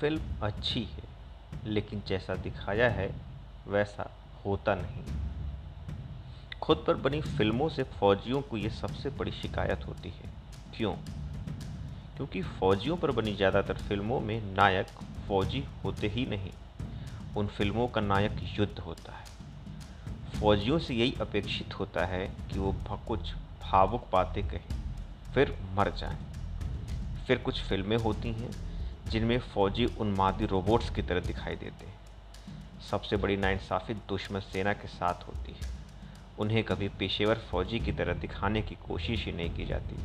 Film अच्छी है, लेकिन जैसा दिखाया है, वैसा होता नहीं। खुद पर बनी फ़िल्मों से फौजियों को ये सबसे बड़ी शिकायत होती है। क्यों? क्योंकि फौजियों पर बनी ज़्यादातर फ़िल्मों में नायक फौजी होते ही नहीं। उन फ़िल्मों का नायक युद्ध होता है। फौजियों से यही अपेक्षित होता है कि वो कुछ भावुक बातें कहें, फिर मर जाएँ। फिर कुछ फ़िल्में होती हैं जिनमें फौजी उन्मादी रोबोट्स की तरह दिखाई देते हैं। सबसे बड़ी नाइंसाफ़ी दुश्मन सेना के साथ होती है। उन्हें कभी पेशेवर फौजी की तरह दिखाने की कोशिश ही नहीं की जाती।